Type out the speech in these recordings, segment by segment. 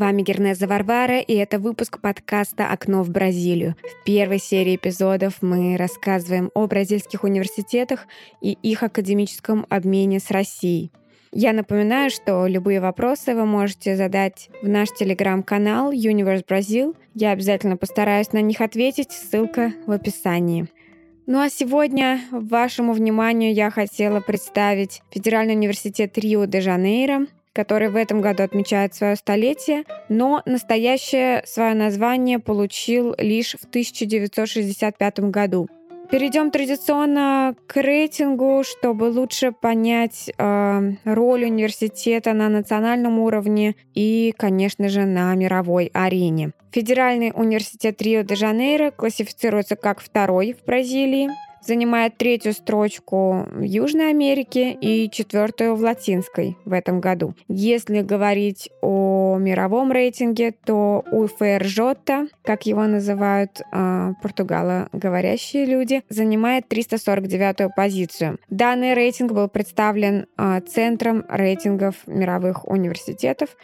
Вами Гернеза Варвара, и это выпуск подкаста «Окно в Бразилию». В первой серии эпизодов мы рассказываем о бразильских университетах и их академическом обмене с Россией. Я напоминаю, что любые вопросы вы можете задать в наш телеграм-канал Universe Brazil. Я обязательно постараюсь на них ответить, ссылка в описании. Ну а сегодня вашему вниманию я хотела представить Федеральный университет Рио-де-Жанейро, который в этом году отмечает свое столетие, но настоящее свое название получил лишь в 1965 году. Перейдем традиционно к рейтингу, чтобы лучше понять э, роль университета на национальном уровне и, конечно же, на мировой арене. Федеральный университет Рио-де-Жанейро классифицируется как второй в Бразилии, занимает третью строчку в Южной Америке и четвертую в Латинской в этом году. Если говорить о мировом рейтинге, то у ФРЖ, как его называют э, португалоговорящие люди, занимает 349 позицию. Данный рейтинг был представлен э, Центром рейтингов мировых университетов,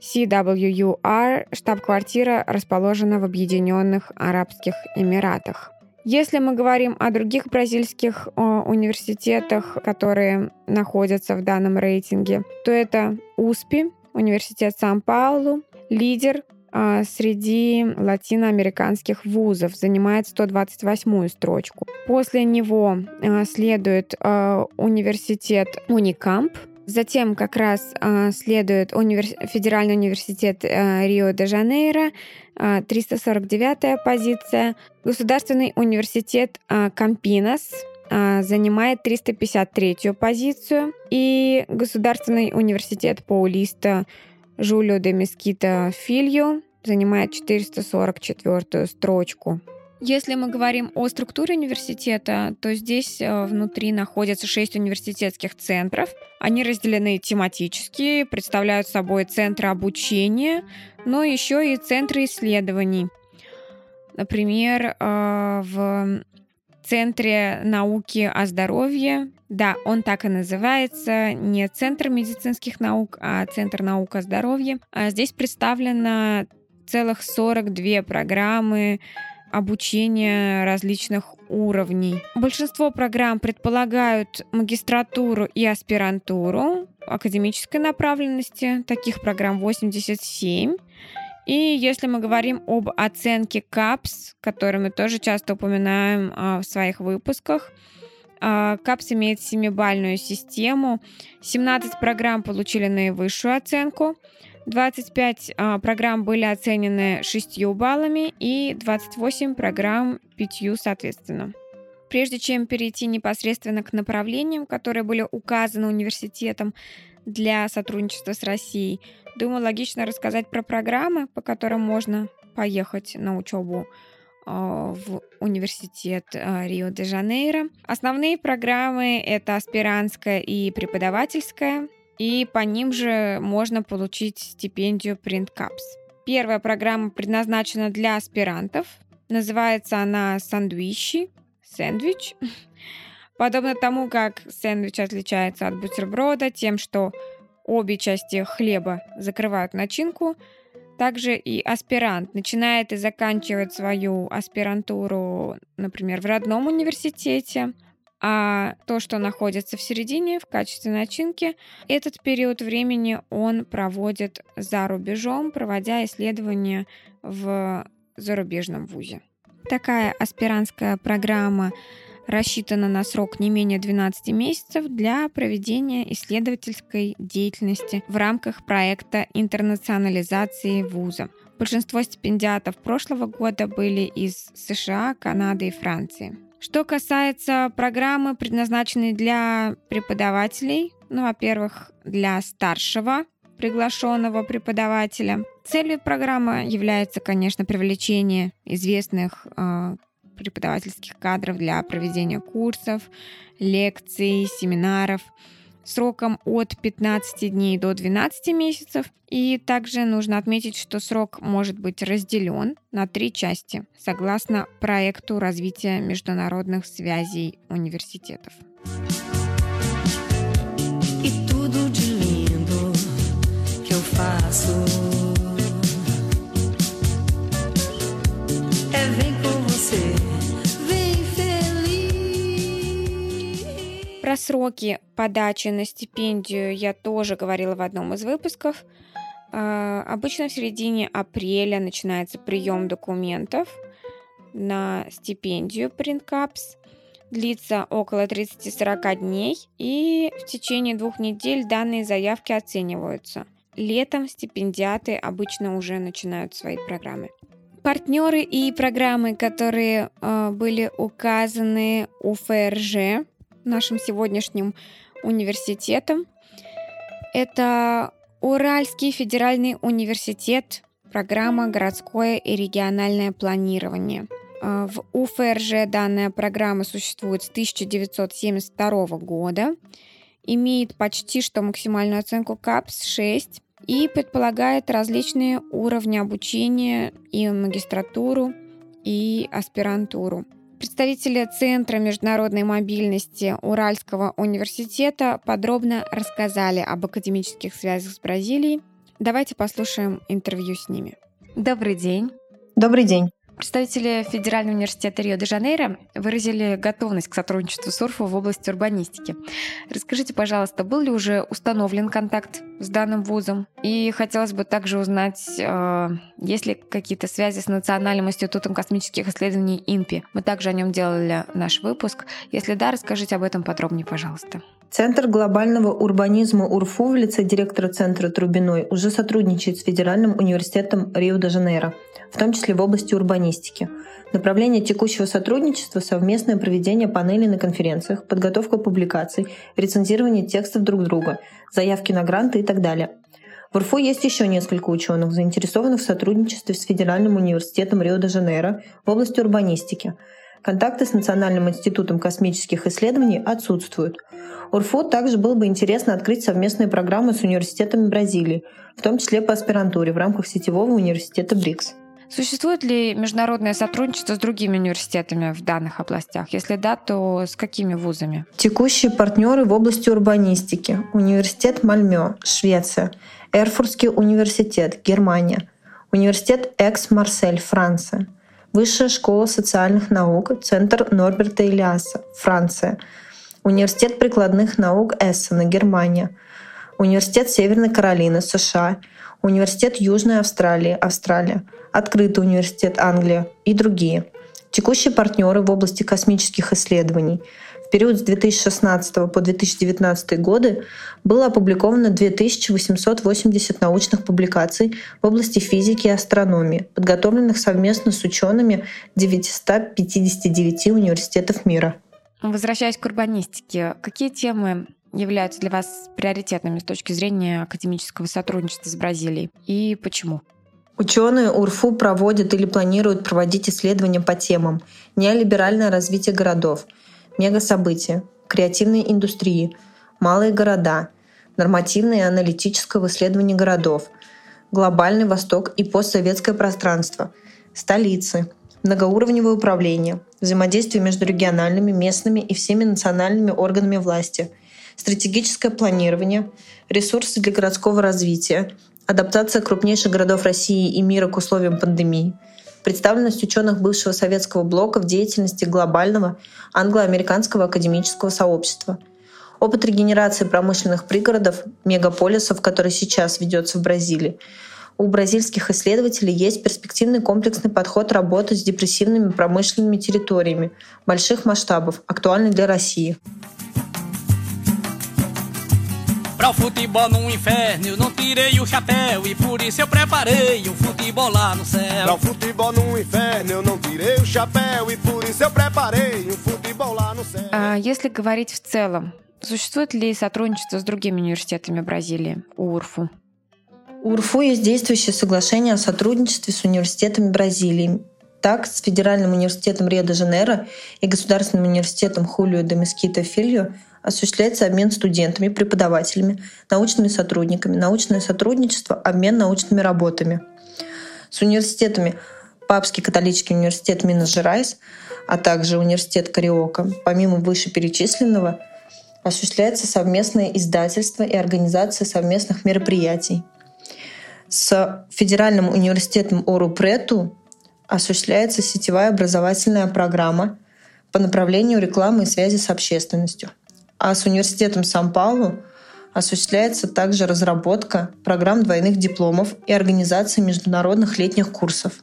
CWUR, штаб-квартира расположена в Объединенных Арабских Эмиратах. Если мы говорим о других бразильских э, университетах, которые находятся в данном рейтинге, то это УСПИ, Университет Сан-Паулу, лидер э, среди латиноамериканских вузов, занимает 128-ю строчку. После него э, следует университет Уникамп, Затем как раз э, следует универ... Федеральный университет э, Рио-де-Жанейро, э, 349-я позиция. Государственный университет э, Кампинас э, занимает 353-ю позицию. И Государственный университет Паулиста Жулио де Мескита Фильо занимает 444-ю строчку. Если мы говорим о структуре университета, то здесь э, внутри находятся шесть университетских центров. Они разделены тематически, представляют собой центры обучения, но еще и центры исследований. Например, э, в Центре науки о здоровье, да, он так и называется, не Центр медицинских наук, а Центр наук о здоровье. А здесь представлено целых 42 программы обучения различных уровней. Большинство программ предполагают магистратуру и аспирантуру академической направленности. Таких программ 87. И если мы говорим об оценке КАПС, которую мы тоже часто упоминаем а, в своих выпусках, а, КАПС имеет семибальную систему. 17 программ получили наивысшую оценку, 25 а, программ были оценены 6 баллами и 28 программ 5 соответственно. Прежде чем перейти непосредственно к направлениям, которые были указаны университетом для сотрудничества с Россией, думаю, логично рассказать про программы, по которым можно поехать на учебу а, в университет а, Рио-де-Жанейро. Основные программы — это аспирантская и преподавательская — и по ним же можно получить стипендию Print Caps. Первая программа предназначена для аспирантов. Называется она «Сандвичи», «Сэндвич». Подобно тому, как сэндвич отличается от бутерброда тем, что обе части хлеба закрывают начинку, также и аспирант начинает и заканчивает свою аспирантуру, например, в родном университете, а то, что находится в середине в качестве начинки, этот период времени он проводит за рубежом, проводя исследования в зарубежном вузе. Такая аспирантская программа рассчитана на срок не менее 12 месяцев для проведения исследовательской деятельности в рамках проекта интернационализации вуза. Большинство стипендиатов прошлого года были из США, Канады и Франции. Что касается программы, предназначенной для преподавателей, ну, во-первых, для старшего приглашенного преподавателя. Целью программы является, конечно, привлечение известных э, преподавательских кадров для проведения курсов, лекций, семинаров – сроком от 15 дней до 12 месяцев. И также нужно отметить, что срок может быть разделен на три части, согласно проекту развития международных связей университетов. É vem com você, Про сроки подачи на стипендию я тоже говорила в одном из выпусков. А, обычно в середине апреля начинается прием документов на стипендию Printcaps. Длится около 30-40 дней, и в течение двух недель данные заявки оцениваются. Летом стипендиаты обычно уже начинают свои программы. Партнеры и программы, которые э, были указаны у ФРЖ, нашим сегодняшним университетом, это Уральский федеральный университет, программа «Городское и региональное планирование». Э, в УФРЖ данная программа существует с 1972 года, имеет почти что максимальную оценку КАПС 6 и предполагает различные уровни обучения и магистратуру, и аспирантуру. Представители Центра международной мобильности Уральского университета подробно рассказали об академических связях с Бразилией. Давайте послушаем интервью с ними. Добрый день. Добрый день. Представители Федерального университета Рио-де-Жанейро выразили готовность к сотрудничеству с УРФУ в области урбанистики. Расскажите, пожалуйста, был ли уже установлен контакт с данным вузом? И хотелось бы также узнать, э, есть ли какие-то связи с Национальным институтом космических исследований ИНПИ. Мы также о нем делали наш выпуск. Если да, расскажите об этом подробнее, пожалуйста. Центр глобального урбанизма УРФУ в лице директора Центра Трубиной уже сотрудничает с Федеральным университетом Рио-де-Жанейро, в том числе в области урбанистики. Направление текущего сотрудничества – совместное проведение панелей на конференциях, подготовка публикаций, рецензирование текстов друг друга, заявки на гранты и так далее. В УРФУ есть еще несколько ученых, заинтересованных в сотрудничестве с Федеральным университетом Рио-де-Жанейро в области урбанистики. Контакты с Национальным институтом космических исследований отсутствуют – УРФУ также было бы интересно открыть совместные программы с университетами Бразилии, в том числе по аспирантуре в рамках сетевого университета БРИКС. Существует ли международное сотрудничество с другими университетами в данных областях? Если да, то с какими вузами? Текущие партнеры в области урбанистики. Университет Мальмё, Швеция. Эрфуртский университет, Германия. Университет Экс-Марсель, Франция. Высшая школа социальных наук, Центр Норберта Илиаса, Франция. Университет прикладных наук Эссена, Германия, Университет Северной Каролины, США, Университет Южной Австралии, Австралия, Открытый университет Англия и другие. Текущие партнеры в области космических исследований. В период с 2016 по 2019 годы было опубликовано 2880 научных публикаций в области физики и астрономии, подготовленных совместно с учеными 959 университетов мира. Возвращаясь к урбанистике, какие темы являются для вас приоритетными с точки зрения академического сотрудничества с Бразилией и почему? Ученые УРФУ проводят или планируют проводить исследования по темам неолиберальное развитие городов, мегасобытия, креативной индустрии, малые города, нормативное и аналитическое исследование городов, глобальный Восток и постсоветское пространство, столицы, многоуровневое управление, взаимодействие между региональными, местными и всеми национальными органами власти, стратегическое планирование, ресурсы для городского развития, адаптация крупнейших городов России и мира к условиям пандемии, представленность ученых бывшего советского блока в деятельности глобального англо-американского академического сообщества, опыт регенерации промышленных пригородов, мегаполисов, который сейчас ведется в Бразилии, у бразильских исследователей есть перспективный комплексный подход работы с депрессивными промышленными территориями больших масштабов, актуальный для России. Pra o futebol no inferno eu não tirei o chapéu E por isso eu preparei um futebol lá no céu Pra o futebol no inferno eu não tirei o chapéu E por isso eu preparei um futebol lá no céu а Если говорить в целом, существует ли сотрудничество с другими университетами Бразилии, УРФУ? У УРФУ есть действующее соглашение о сотрудничестве с университетами Бразилии. Так, с Федеральным университетом Рио-де-Жанейро и Государственным университетом Хулио де Мескита Фильо осуществляется обмен студентами, преподавателями, научными сотрудниками, научное сотрудничество, обмен научными работами. С университетами Папский католический университет Минас-Жерайс, а также университет Кариока, помимо вышеперечисленного, осуществляется совместное издательство и организация совместных мероприятий – С Федеральным университетом Ору-Прету осуществляется сетевая образовательная программа по направлению рекламы и связи с общественностью. А с университетом Сан-Паулу осуществляется также разработка программ двойных дипломов и организация международных летних курсов.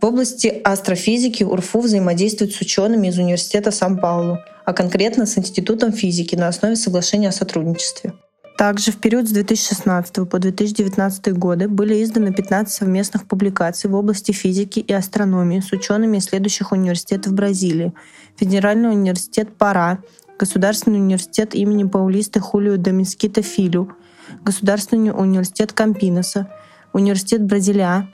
В области астрофизики УРФУ взаимодействует с учеными из Университета Сан-Паулу, а конкретно с Институтом физики на основе соглашения о сотрудничестве. Также в период с 2016 по 2019 годы были изданы 15 совместных публикаций в области физики и астрономии с учеными из следующих университетов Бразилии. Федеральный университет Пара, Государственный университет имени Паулиста Хулио де Мескита Филю, Государственный университет Кампиноса, Университет Бразилия,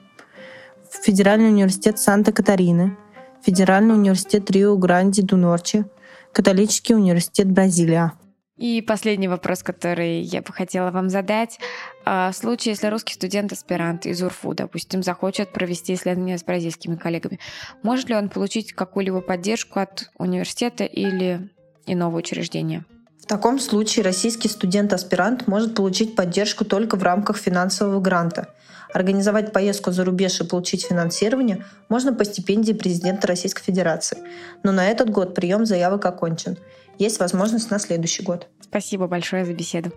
Федеральный университет Санта-Катарины, Федеральный университет Рио-Гранди-ду-Норчи, Католический университет Бразилия. И последний вопрос, который я бы хотела вам задать. А, в случае, если русский студент-аспирант из УРФУ, допустим, захочет провести исследование с бразильскими коллегами, может ли он получить какую-либо поддержку от университета или иного учреждения? В таком случае российский студент-аспирант может получить поддержку только в рамках финансового гранта. Организовать поездку за рубеж и получить финансирование можно по стипендии президента Российской Федерации. Но на этот год прием заявок окончен есть возможность на следующий год. Спасибо большое за беседу.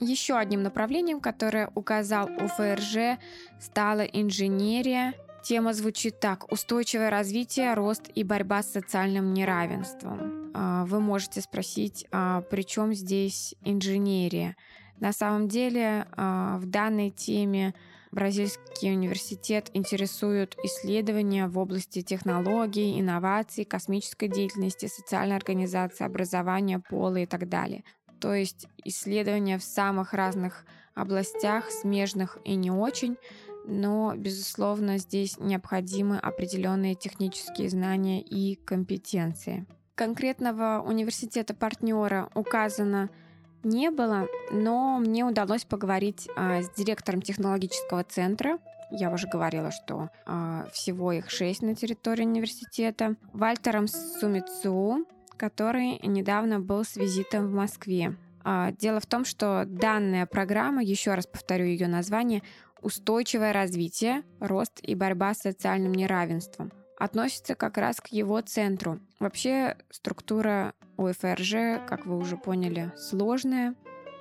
Еще одним направлением, которое указал УФРЖ, стала инженерия. Тема звучит так. Устойчивое развитие, рост и борьба с социальным неравенством. А, вы можете спросить, а при чем здесь инженерия? На самом деле а, в данной теме Бразильский университет интересуют исследования в области технологий, инноваций, космической деятельности, социальной организации, образования, пола и так далее. То есть исследования в самых разных областях, смежных и не очень, но, безусловно, здесь необходимы определенные технические знания и компетенции. Конкретного университета-партнера указано не было, но мне удалось поговорить а, с директором технологического центра. Я уже говорила, что а, всего их шесть на территории университета. Вальтером Сумицу, который недавно был с визитом в Москве. А, дело в том, что данная программа, еще раз повторю ее название, устойчивое развитие, рост и борьба с социальным неравенством относится как раз к его центру. Вообще структура УФРЖ, как вы уже поняли, сложная.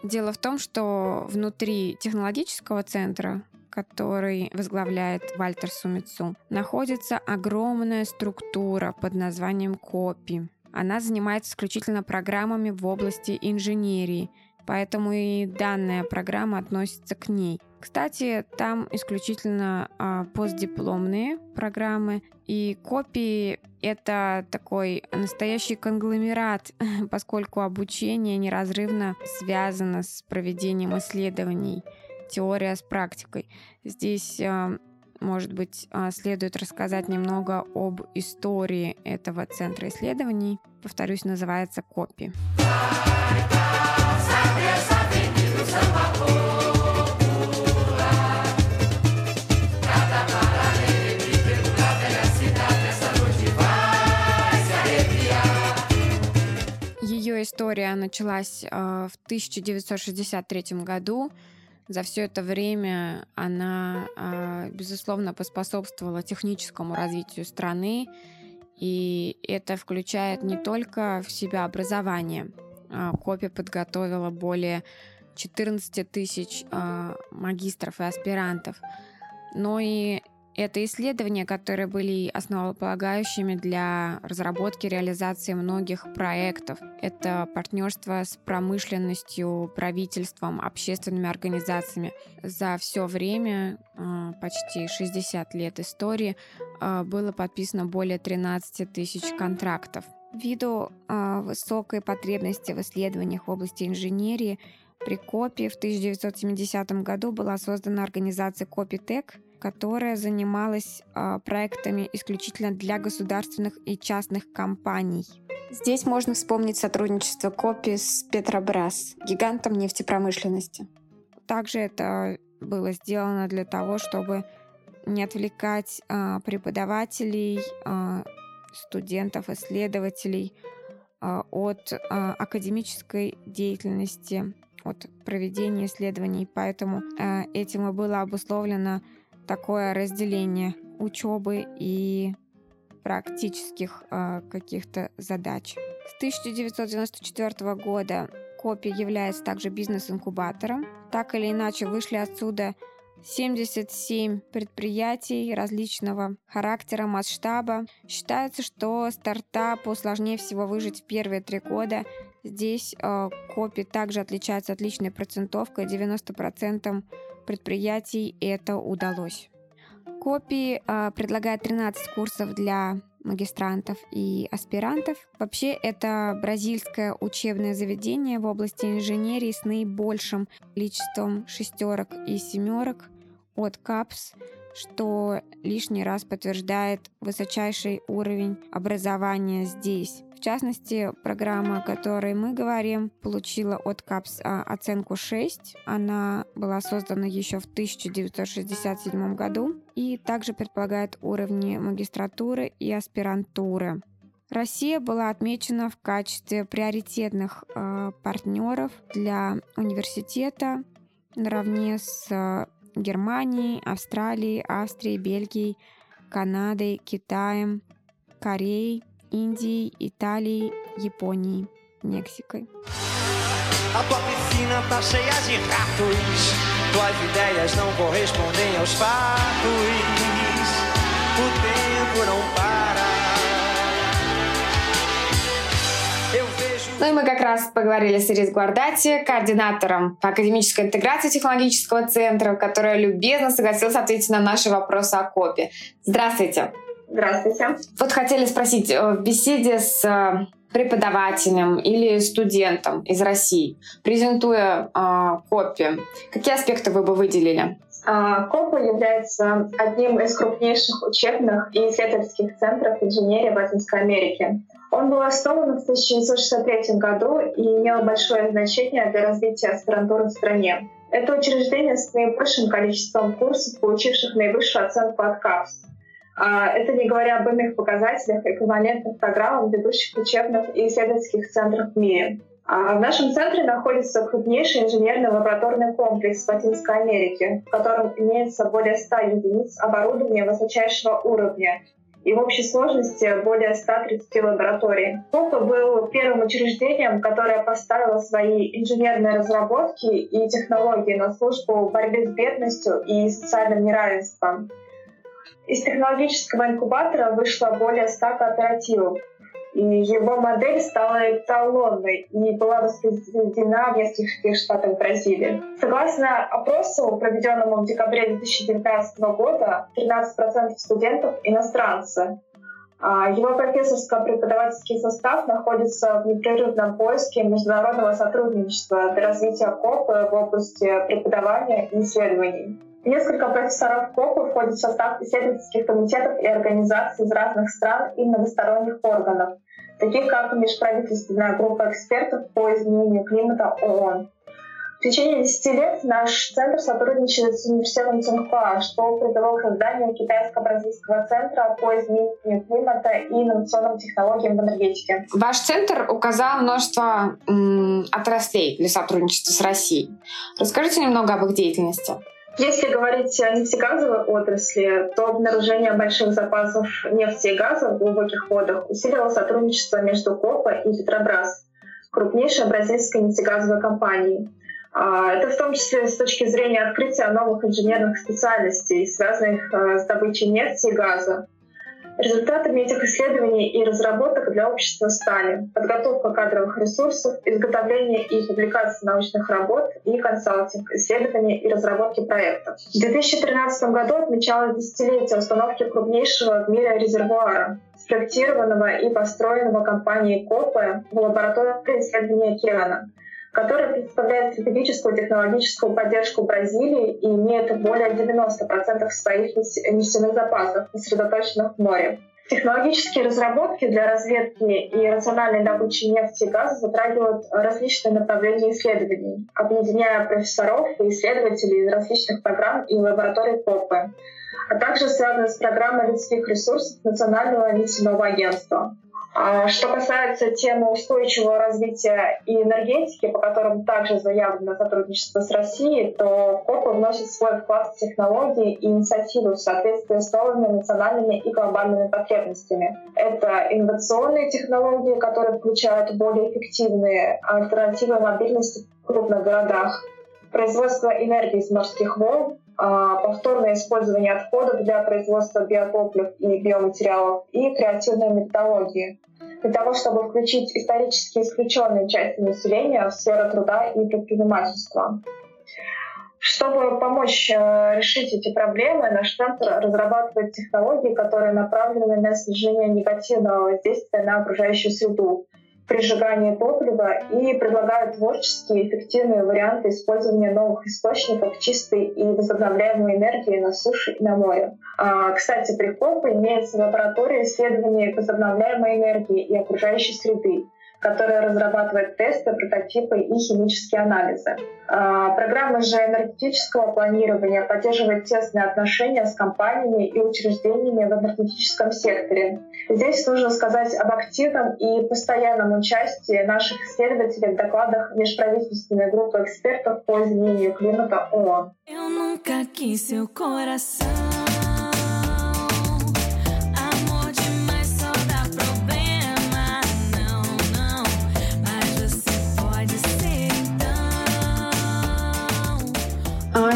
Дело в том, что внутри технологического центра, который возглавляет Вальтер Сумицу, находится огромная структура под названием КОПИ. Она занимается исключительно программами в области инженерии, поэтому и данная программа относится к ней. Кстати, там исключительно а, постдипломные программы, и копии — это такой настоящий конгломерат, поскольку обучение неразрывно связано с проведением исследований, теория с практикой. Здесь а, может быть, а, следует рассказать немного об истории этого центра исследований. Повторюсь, называется КОПИ. История началась э, в 1963 году. За все это время она, э, безусловно, поспособствовала техническому развитию страны, и это включает не только в себя образование. Э, Копи подготовила более 14 тысяч магистров и аспирантов, но и это исследования, которые были основополагающими для разработки и реализации многих проектов. Это партнерство с промышленностью, правительством, общественными организациями. За все время, а, почти 60 лет истории, а, было подписано более 13 тысяч контрактов. Ввиду а, высокой потребности в исследованиях в области инженерии, при КОПе в 1970 году была создана организация Копитек, которая занималась э, проектами исключительно для государственных и частных компаний. Здесь можно вспомнить сотрудничество Копи с Петробрас, гигантом нефтепромышленности. Также это было сделано для того, чтобы не отвлекать э, преподавателей, э, студентов, исследователей э, от э, академической деятельности от проведения исследований, поэтому э, этим и было обусловлено такое разделение учебы и практических э, каких-то задач. С 1994 года Копи является также бизнес-инкубатором. Так или иначе вышли отсюда 77 предприятий различного характера, масштаба. Считается, что стартапу сложнее всего выжить в первые три года. Здесь э, Копи также отличается отличной процентовкой. 90% предприятий это удалось. Копи э, предлагает 13 курсов для магистрантов и аспирантов. Вообще это бразильское учебное заведение в области инженерии с наибольшим количеством шестерок и семерок от КАПС, что лишний раз подтверждает высочайший уровень образования здесь. В частности, программа, о которой мы говорим, получила от КАПС а, оценку 6. Она была создана еще в 1967 году и также предполагает уровни магистратуры и аспирантуры. Россия была отмечена в качестве приоритетных э, партнеров для университета наравне с Германией, Австралией, Австрией, Бельгией, Канадой, Китаем, Кореей, Индией, Италией, Японией, Мексикой. A. Ну и мы как раз поговорили с Ирис Гвардати, координатором по академической интеграции технологического центра, которая любезно согласилась ответить на наши вопросы о КОПе. Здравствуйте. Здравствуйте. Вот хотели спросить, э, в беседе с э, преподавателем или студентом из России, презентуя э, КОПе, какие аспекты вы бы выделили? А, КОПа является одним из крупнейших учебных и исследовательских центров инженерии в Латинской Америке. Он был основан в 1963 году и имел большое значение для развития аспирантуры в стране. Это учреждение с наибольшим количеством курсов, получивших наивысшую оценку от КАПС. А, это не говоря об иных показателях, эквивалентных программам ведущих учебных и исследовательских центров в мире. А в нашем центре находится крупнейший инженерный лабораторный комплекс в Латинской Америке, в котором имеется более 100 единиц оборудования высочайшего уровня и в общей сложности более 130 лабораторий. КОПА был первым учреждением, которое поставило свои инженерные разработки и технологии на службу борьбе с бедностью и социальным неравенством. Из технологического инкубатора вышло более 100 кооперативов, и его модель стала эталонной и была воспроизведена в нескольких штатах Бразилии. Согласно опросу, проведенному в декабре 2019 года, 13% студентов — иностранцы. А его профессорско-преподавательский состав находится в непрерывном поиске международного сотрудничества для развития КОПа в области преподавания и исследований. Несколько профессоров КОПа входят в состав исследовательских комитетов и организаций из разных стран и многосторонних органов, таких как Межправительственная группа экспертов по изменению климата ООН. В течение 10 лет наш центр сотрудничает с университетом Цинхуа, что привело к созданию китайско-бразильского центра по изменению климата и инновационным технологиям в энергетике. Ваш центр указал множество м, отраслей для сотрудничества с Россией. Расскажите немного об их деятельности. Если говорить о нефтегазовой отрасли, то обнаружение больших запасов нефти и газа в глубоких водах усилило сотрудничество между КОПа и Петробрас, крупнейшей бразильской нефтегазовой компанией. А, это в том числе с точки зрения открытия новых инженерных специальностей, связанных э, с добычей нефти и газа. Результатами этих исследований и разработок для общества стали подготовка кадровых ресурсов, изготовление и публикация научных работ и консалтинг, исследования и разработки проектов. В 2013 году отмечалось десятилетие установки крупнейшего в мире резервуара, спроектированного и построенного компанией КОПы в лаборатории исследования Кевана — которая представляет стратегическую технологическую поддержку Бразилии и имеет более 90% своих нефтяных запасов, сосредоточенных в море. Технологические разработки для разведки и рациональной добычи нефти и газа затрагивают различные направления исследований, объединяя профессоров и исследователей из различных программ и лабораторий КОПы, а также связаны с программой людских ресурсов Национального нефтяного агентства. А что касается темы устойчивого развития и энергетики, по которым также заявлено сотрудничество с Россией, то КОПы вносит свой вклад в технологии и инициативы в соответствии с новыми национальными и глобальными потребностями. Это инновационные технологии, которые включают более эффективные альтернативы мобильности в крупных городах, производство энергии из морских волн, повторное использование отходов для производства биотоплив и биоматериалов и креативной методологии для того, чтобы включить исторически исключенные части населения в сферу труда и предпринимательства. Чтобы помочь э, решить эти проблемы, наш центр разрабатывает технологии, которые направлены на снижение негативного воздействия на окружающую среду, при сжигании топлива и предлагают творческие эффективные варианты использования новых источников чистой и возобновляемой энергии на суше и на море. А, кстати, при КОП имеется лаборатория исследований возобновляемой энергии и окружающей среды, которая разрабатывает тесты, прототипы и химические анализы. А, программа же энергетического планирования поддерживает тесные отношения с компаниями и учреждениями в энергетическом секторе. Здесь нужно сказать об активном и постоянном участии наших исследователей в докладах межправительственной группы экспертов по изменению климата ООН.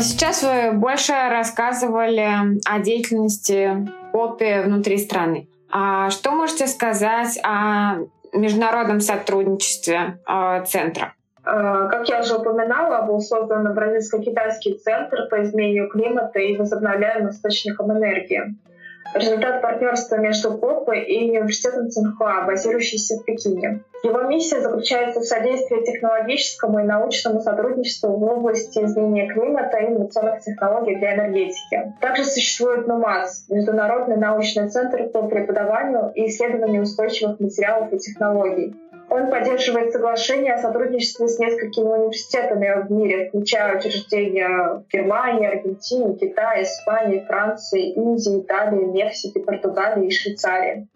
Сейчас вы больше рассказывали о деятельности ОПИ внутри страны. А что можете сказать о международном сотрудничестве э, центра? Э, как я уже упоминала, был создан бразильско-китайский центр по изменению климата и возобновляемым источникам энергии результат партнерства между КОПой и университетом Цинхуа, базирующийся в Пекине. Его миссия заключается в содействии технологическому и научному сотрудничеству в области изменения климата и инновационных технологий для энергетики. Также существует НУМАС — Международный научный центр по преподаванию и исследованию устойчивых материалов и технологий. Он поддерживает соглашения о сотрудничестве с несколькими университетами в мире, включая учреждения Германии, Аргентине, Китае, Испании, Франции, Индии, Италии, Мексики, Португалии и Швейцарии.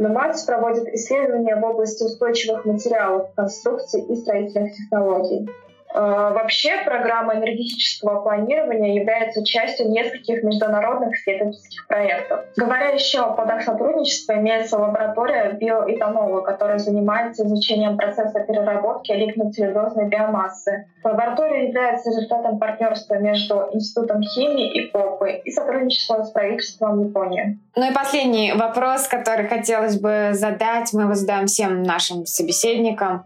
НУМАЦ проводит исследования в области устойчивых материалов, конструкций и строительных технологий. Э, вообще программа энергетического планирования является частью нескольких международных исследовательских проектов. Говоря еще о плодах сотрудничества, имеется лаборатория биоэтанола, которая занимается изучением процесса переработки лигноцеллюлозной биомассы. Лаборатория является результатом партнерства между Институтом химии и КОПы и сотрудничеством с правительством Японии. Ну и последний вопрос, который хотелось бы задать, мы его задаем всем нашим собеседникам.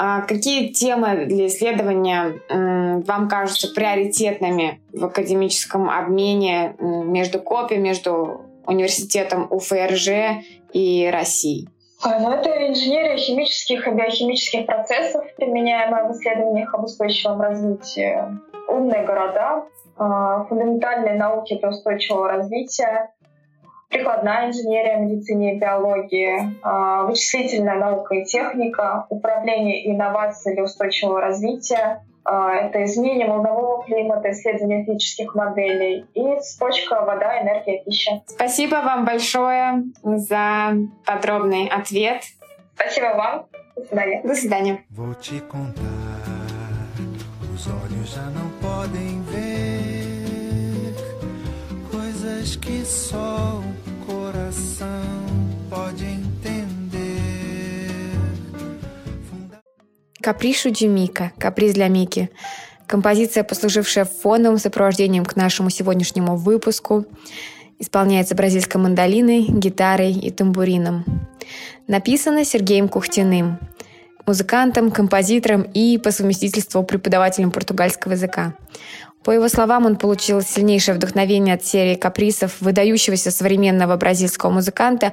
А какие темы для исследования вам кажутся приоритетными в академическом обмене между КОПи, между университетом УФРЖ и Россией? Ну, это инженерия химических и биохимических процессов, применяемая в исследованиях об устойчивом развитии, умные города, а, фундаментальные науки для устойчивого развития, прикладная инженерия, медицине и биологии, а, вычислительная наука и техника, управление и инновации для устойчивого развития, а, это изменение волнового климата, исследование физических моделей и цепочка вода, энергия, пища. Спасибо вам большое за подробный ответ. Спасибо вам. До свидания. До свидания. Que só coração pode entender. Капришу Джимика, каприз для Мики. Композиция, послужившая фоновым сопровождением к нашему сегодняшнему выпуску, исполняется бразильской мандолиной, гитарой и тамбурином. Написана Сергеем Кухтиным, музыкантом, композитором и по совместительству преподавателем португальского языка. По его словам, он получил сильнейшее вдохновение от серии каприсов выдающегося современного бразильского музыканта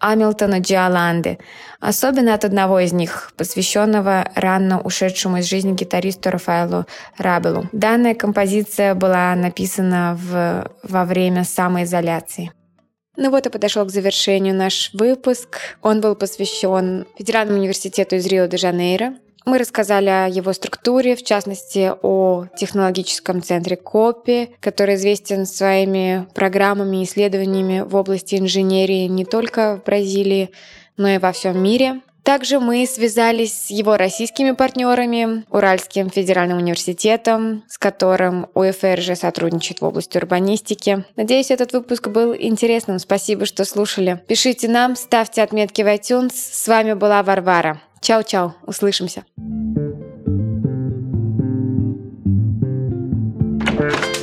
Амилтона Джиоланды, особенно от одного из них, посвященного рано ушедшему из жизни гитаристу Рафаэлу Рабелу. Данная композиция была написана в, во время самоизоляции. Ну вот и подошел к завершению наш выпуск. Он был посвящен Федеральному университету из Рио-де-Жанейро, мы рассказали о его структуре, в частности, о технологическом центре КОПИ, который известен своими программами и исследованиями в области инженерии не только в Бразилии, но и во всем мире. Также мы связались с его российскими партнерами, Уральским федеральным университетом, с которым УФРЖ сотрудничает в области урбанистики. Надеюсь, этот выпуск был интересным. Спасибо, что слушали. Пишите нам, ставьте отметки в iTunes. С вами была Варвара. Чао-чао, услышимся. thank you